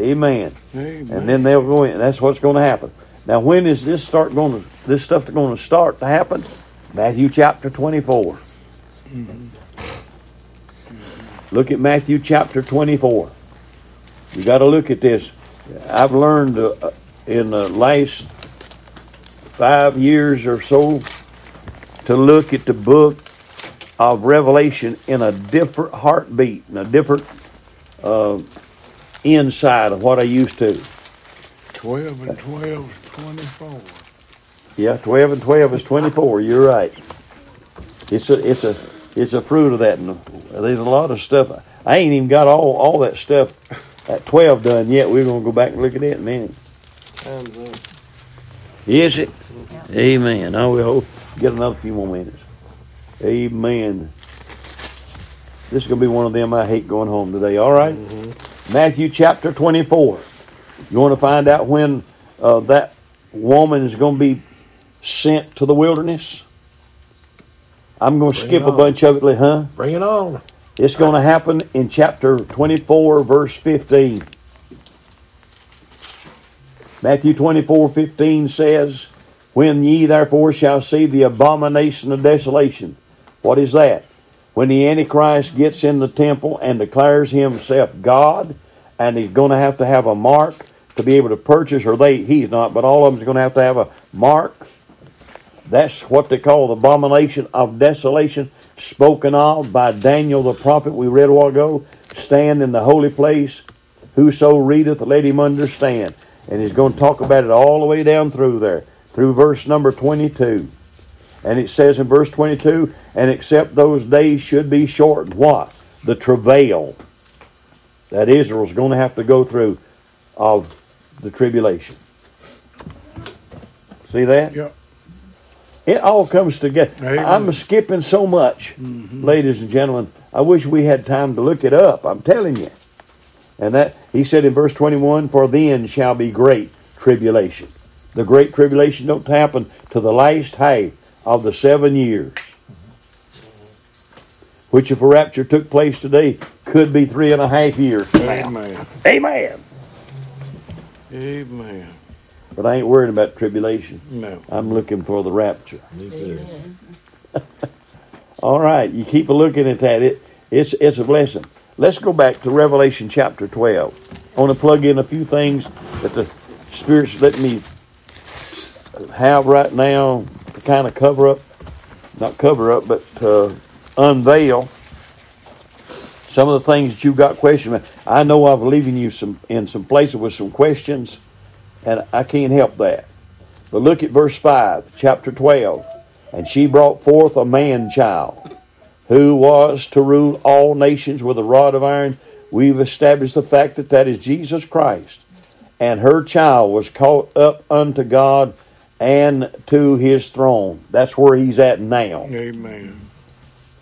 Amen. Amen. And then they'll go in. That's what's going to happen. Now, when is this start going to? This stuff going to start to happen? Matthew chapter twenty-four. Look at Matthew chapter twenty-four. You got to look at this. I've learned uh, in the last five years or so to look at the book of Revelation in a different heartbeat, in a different uh, inside of what I used to. 12 and 12 is 24. Yeah, twelve and twelve is twenty-four. You're right. It's a it's a it's a fruit of that. And there's a lot of stuff. I ain't even got all all that stuff at twelve done yet. We're gonna go back and look at it in a minute. Time's up. Is it? Amen. I will get another few more minutes. Amen. This is going to be one of them I hate going home today. All right? Matthew chapter 24. You want to find out when uh, that woman is going to be sent to the wilderness? I'm going to Bring skip a bunch of it, huh? Bring it on. It's going to happen in chapter 24, verse 15. Matthew 24, 15 says, When ye therefore shall see the abomination of desolation. What is that? When the Antichrist gets in the temple and declares himself God, and he's going to have to have a mark to be able to purchase, or they, he's not, but all of them's going to have to have a mark. That's what they call the abomination of desolation, spoken of by Daniel the prophet we read a while ago. Stand in the holy place. Whoso readeth, let him understand. And he's going to talk about it all the way down through there, through verse number 22. And it says in verse 22, and except those days should be shortened. What? The travail that Israel's going to have to go through of the tribulation. See that? Yep. It all comes together. Amen. I'm skipping so much, mm-hmm. ladies and gentlemen. I wish we had time to look it up. I'm telling you. And that he said in verse 21, "For then shall be great tribulation." The great tribulation don't happen to the last half of the seven years. Which, if a rapture took place today, could be three and a half years. from. Amen. Amen. Amen. But I ain't worried about tribulation. No. I'm looking for the rapture. Me too. Amen. [laughs] All right, you keep looking at that. It it's it's a blessing. Let's go back to Revelation chapter twelve. I want to plug in a few things that the Spirit's letting me have right now to kind of cover up, not cover up, but uh, unveil some of the things that you got questions. about. I know I've leaving you some in some places with some questions, and I can't help that. But look at verse five, chapter twelve. And she brought forth a man child who was to rule all nations with a rod of iron. We've established the fact that that is Jesus Christ. And her child was caught up unto God and to his throne. That's where he's at now. Amen.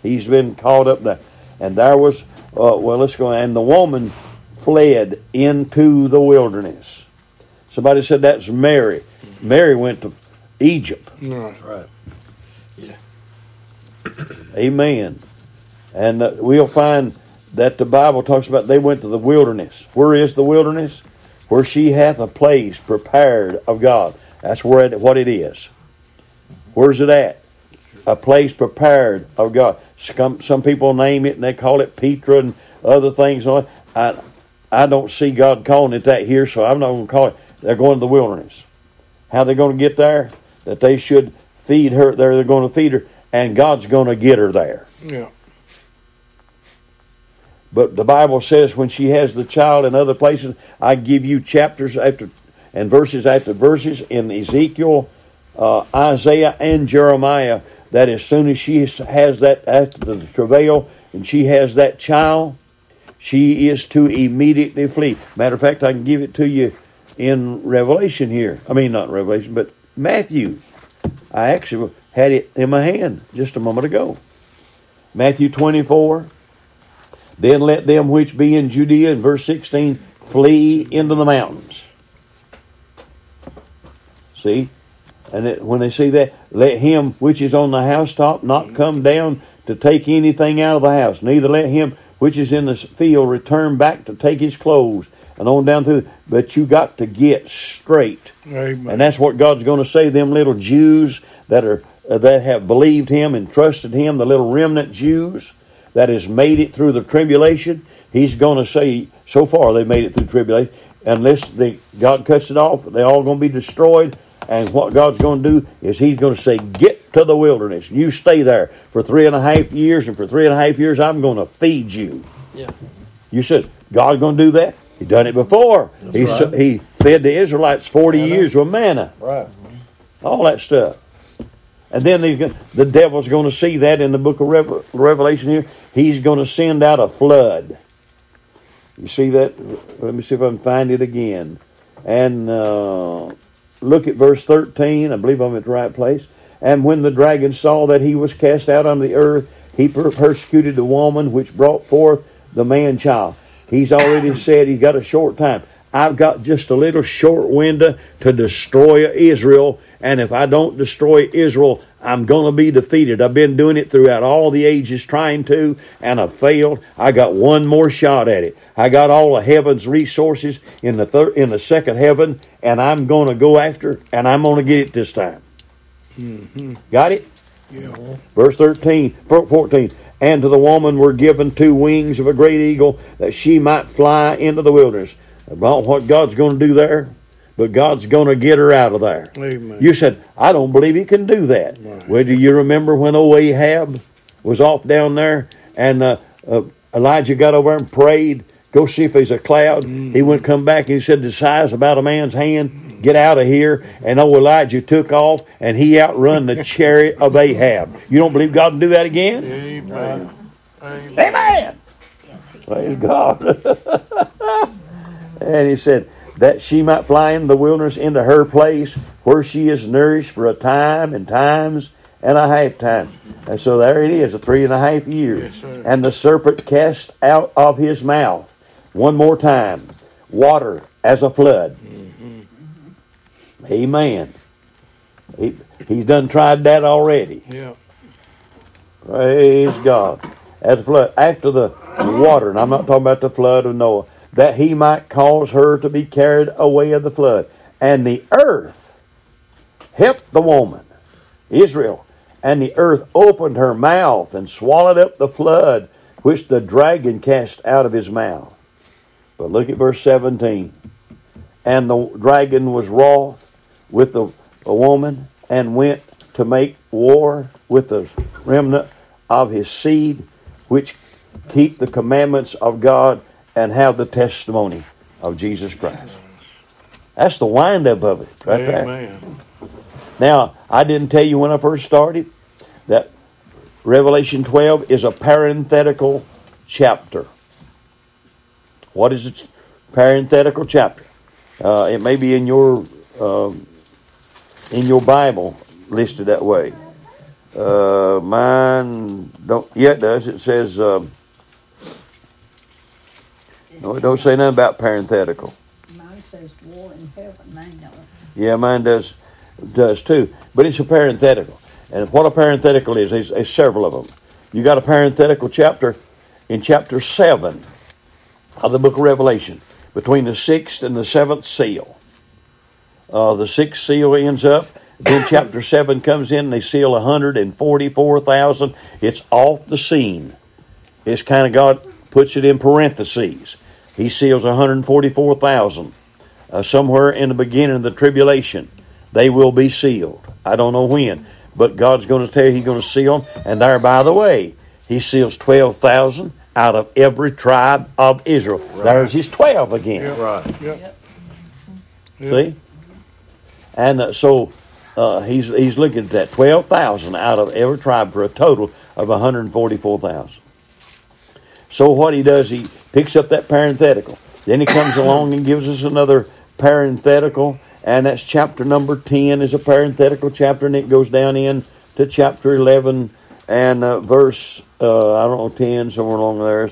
He's been caught up there. And there was, uh, well, let's go. And the woman fled into the wilderness. Somebody said that's Mary. Mary went to Egypt. That's Right. Right. Amen. And uh, we'll find that the Bible talks about they went to the wilderness. Where is the wilderness? Where she hath a place prepared of God. That's where it, what it is. Where's it at? A place prepared of God. Some, some people name it and they call it Petra and other things. I, I don't see God calling it that here, so I'm not going to call it. They're going to the wilderness. How they going to get there? That they should feed her. They're, they're going to feed her, and God's going to get her there. Yeah. But the Bible says when she has the child in other places, I give you chapters after and verses after verses in Ezekiel, uh, Isaiah, and Jeremiah. That as soon as she has that after the travail and she has that child, she is to immediately flee. Matter of fact, I can give it to you in Revelation here. I mean, not Revelation, but Matthew. I actually had it in my hand just a moment ago. Matthew 24. Then let them which be in Judea, in verse 16, flee into the mountains. See? And it, when they see that, let him which is on the housetop not come down to take anything out of the house, neither let him which is in the field return back to take his clothes, and on down through. But you got to get straight. Amen. And that's what God's going to say. Them little Jews that are uh, that have believed Him and trusted Him, the little remnant Jews that has made it through the tribulation. He's going to say, so far they've made it through tribulation. Unless they, God cuts it off, they're all going to be destroyed. And what God's going to do is He's going to say, "Get to the wilderness. You stay there for three and a half years, and for three and a half years, I'm going to feed you." Yeah. You said God going to do that? He done it before. He right. he fed the Israelites forty Manna. years with manna Right. all that stuff. And then the, the devil's going to see that in the book of Rev- Revelation here. He's going to send out a flood. You see that? Let me see if I can find it again. And uh, look at verse 13. I believe I'm at the right place. And when the dragon saw that he was cast out on the earth, He per- persecuted the woman which brought forth the man child. He's already said he's got a short time. I've got just a little short window to destroy Israel, and if I don't destroy Israel, I'm going to be defeated. I've been doing it throughout all the ages trying to, and I've failed. I got one more shot at it. I got all of heaven's resources in the third, in the second heaven, and I'm going to go after, and I'm going to get it this time. Mm-hmm. Got it? Yeah. Verse 13, 14. And to the woman were given two wings of a great eagle that she might fly into the wilderness. About what God's going to do there, but God's going to get her out of there. Amen. You said, I don't believe he can do that. Right. Well, do you remember when old Ahab was off down there and uh, uh, Elijah got over and prayed, go see if he's a cloud? He wouldn't come back and he said, the size about a man's hand, get out of here. And old Elijah took off and he outrun the chariot of Ahab. You don't believe God can do that again? Amen. Amen. Amen. Praise God. [laughs] and he said, that she might fly in the wilderness into her place where she is nourished for a time and times and a half time. And so there it is, a three and a half years. Yes, and the serpent cast out of his mouth one more time water as a flood. Amen. He, he's done tried that already. Yeah. Praise God. As a flood, after the water, and I'm not talking about the flood of Noah, that he might cause her to be carried away of the flood. And the earth helped the woman, Israel, and the earth opened her mouth and swallowed up the flood which the dragon cast out of his mouth. But look at verse 17. And the dragon was wroth with the, the woman and went to make war with the remnant of his seed, which keep the commandments of God and have the testimony of Jesus Christ. That's the windup of it, right there. Now, I didn't tell you when I first started that Revelation 12 is a parenthetical chapter. What is its parenthetical chapter? Uh, it may be in your um, in your Bible listed that way. Uh, mine don't. Yeah, it does. It says. Um, no, it don't say nothing about parenthetical. Mine says war in heaven, I know. Yeah, mine does does too. But it's a parenthetical. And what a parenthetical is, there's, there's several of them. You got a parenthetical chapter in chapter 7 of the book of Revelation, between the sixth and the seventh seal. Uh, the sixth seal ends up, then [coughs] chapter 7 comes in, and they seal 144,000. It's off the scene. It's kind of God puts it in parentheses. He seals 144,000 uh, somewhere in the beginning of the tribulation. They will be sealed. I don't know when, but God's going to tell you He's going to seal them. And there, by the way, He seals 12,000 out of every tribe of Israel. There's His 12 again. Right. Yep. See? And uh, so uh, he's, he's looking at that 12,000 out of every tribe for a total of 144,000. So what he does, he picks up that parenthetical. Then he comes along and gives us another parenthetical, and that's chapter number 10 is a parenthetical chapter, and it goes down in to chapter 11 and uh, verse, uh, I don't know, 10, somewhere along there,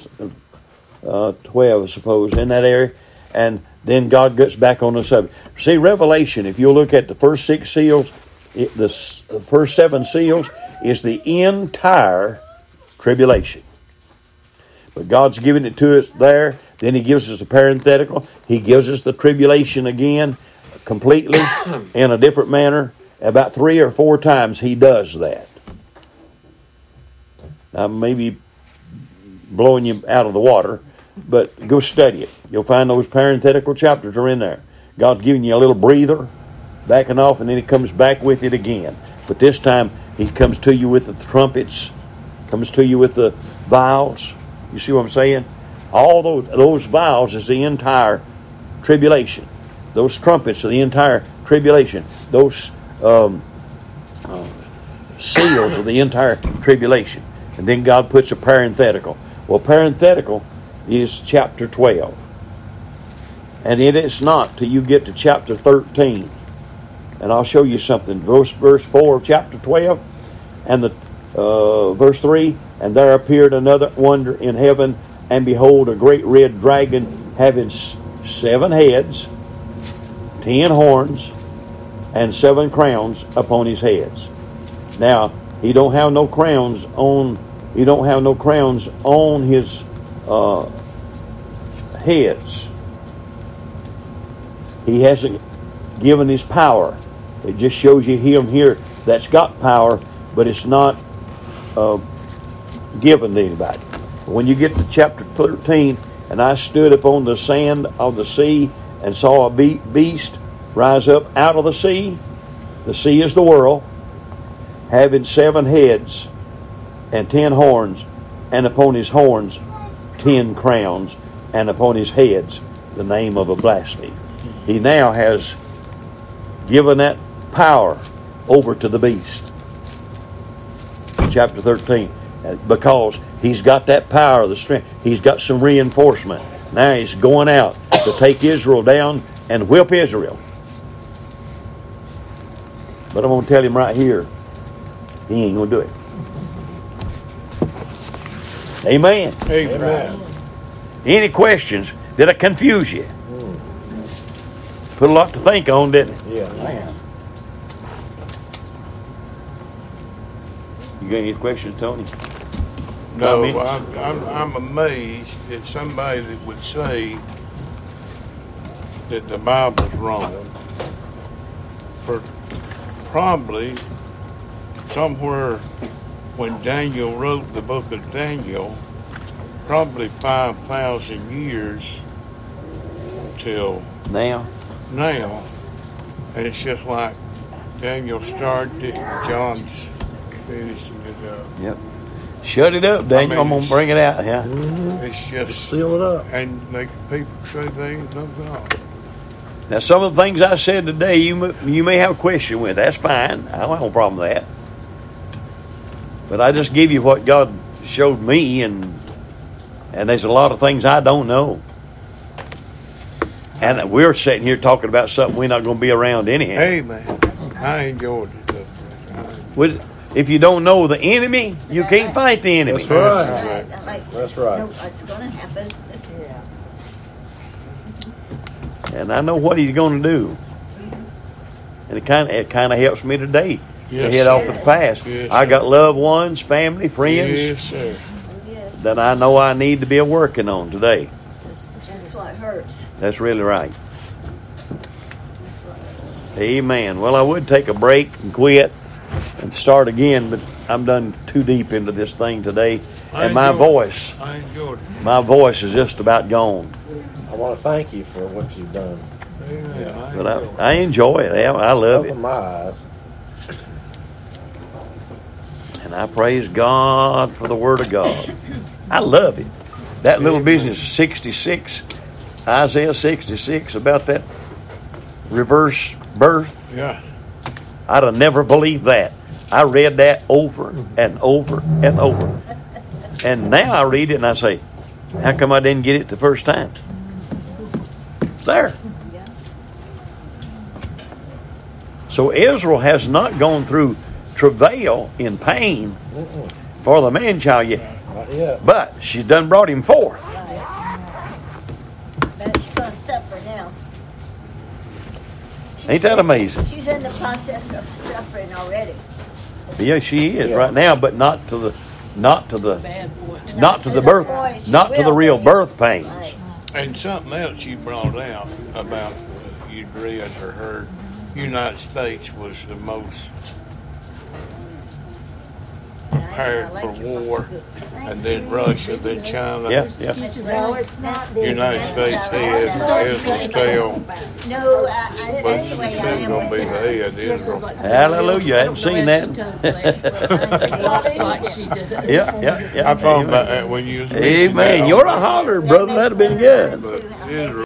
uh, 12, I suppose, in that area. And then God gets back on the subject. See, Revelation, if you look at the first six seals, it, the, the first seven seals is the entire tribulation. But God's giving it to us there. Then He gives us a parenthetical. He gives us the tribulation again, completely [coughs] in a different manner. About three or four times He does that. Now, maybe blowing you out of the water, but go study it. You'll find those parenthetical chapters are in there. God's giving you a little breather, backing off, and then He comes back with it again. But this time He comes to you with the trumpets, comes to you with the vials. You see what I'm saying? All those those vials is the entire tribulation. Those trumpets are the entire tribulation. Those um, uh, seals are the entire tribulation. And then God puts a parenthetical. Well, parenthetical is chapter 12. And it is not till you get to chapter 13. And I'll show you something. Verse, verse 4 of chapter 12 and the uh, verse 3 And there appeared another wonder in heaven, and behold, a great red dragon having seven heads, ten horns, and seven crowns upon his heads. Now he don't have no crowns on. He don't have no crowns on his uh, heads. He hasn't given his power. It just shows you him here that's got power, but it's not uh, given to anybody. When you get to chapter 13, and I stood upon the sand of the sea and saw a be- beast rise up out of the sea. The sea is the world, having seven heads and ten horns, and upon his horns ten crowns, and upon his heads the name of a blasphemy. He now has given that power over to the beast. Chapter 13. Uh, Because he's got that power, the strength, he's got some reinforcement. Now he's going out to take Israel down and whip Israel. But I'm going to tell him right here, he ain't going to do it. Amen. Amen. Any questions? Did I confuse you? Put a lot to think on, didn't it? Yeah, man. You got any questions, Tony? No, I'm, I'm, I'm amazed that somebody that would say that the Bible's wrong. For probably somewhere when Daniel wrote the book of Daniel, probably 5,000 years till Now, now. And it's just like Daniel started it, John's finishing it up. yep. Shut it up, Daniel. I'm gonna bring it out. Yeah. Mm-hmm. It's Just just, seal it up. and make people say they ain't no God. Now, some of the things I said today, you m- you may have a question with. That's fine. I don't have a problem with that. But I just give you what God showed me, and and there's a lot of things I don't know. And we're sitting here talking about something we're not going to be around anyhow. Hey man, I enjoyed it. With- If you don't know the enemy, you can't fight the enemy. That's right. Right, I like That's right. Know what's gonna happen. and I know what he's going to do. And it kind of it kind of helps me today to Yes. head off of the past. Yes, I got loved ones, family, friends Yes, that I know I need to be working on today. that's what hurts. That's really right. That's what. Amen. Well, I would take a break and quit and start again, but I'm done too deep into this thing today, I and my enjoyed it. voice, I enjoyed it. my voice is just about gone. I want to thank you for what you've done. Amen. I But I. I enjoy it. I, I love it. My eyes. And I praise God for the Word of God. I love it. That little business, 66, Isaiah 66, about that reverse birth. Yeah. I'd have never believed that. I read that over and over and over. And now I read it and I say, how come I didn't get it the first time? It's there. So Israel has not gone through travail in pain Mm-mm, for the man child yet, yet. but she's done brought him forth. But she's gonna suffer now. Ain't that amazing? She's in the process of suffering already. Yeah, she is Yeah. right now, but not to the, not to the, bad boy. not to the birth, point she not to the will real be. birth pains. Right. And something else you brought out about uh, you'd read or heard, United States was the most prepared for war, and then Russia, then China. Yeah, Just yeah. No, it's not. United States head Start is saying tail, No, I, I, but that's I that's am gonna be with the her. head. Yours Israel. sounds Hallelujah, I haven't seen else. that. [laughs] Like she does. Yeah, yeah, yeah. I thought about that when you was Amen. that. You're a holler, brother. That'd have been good. But Israel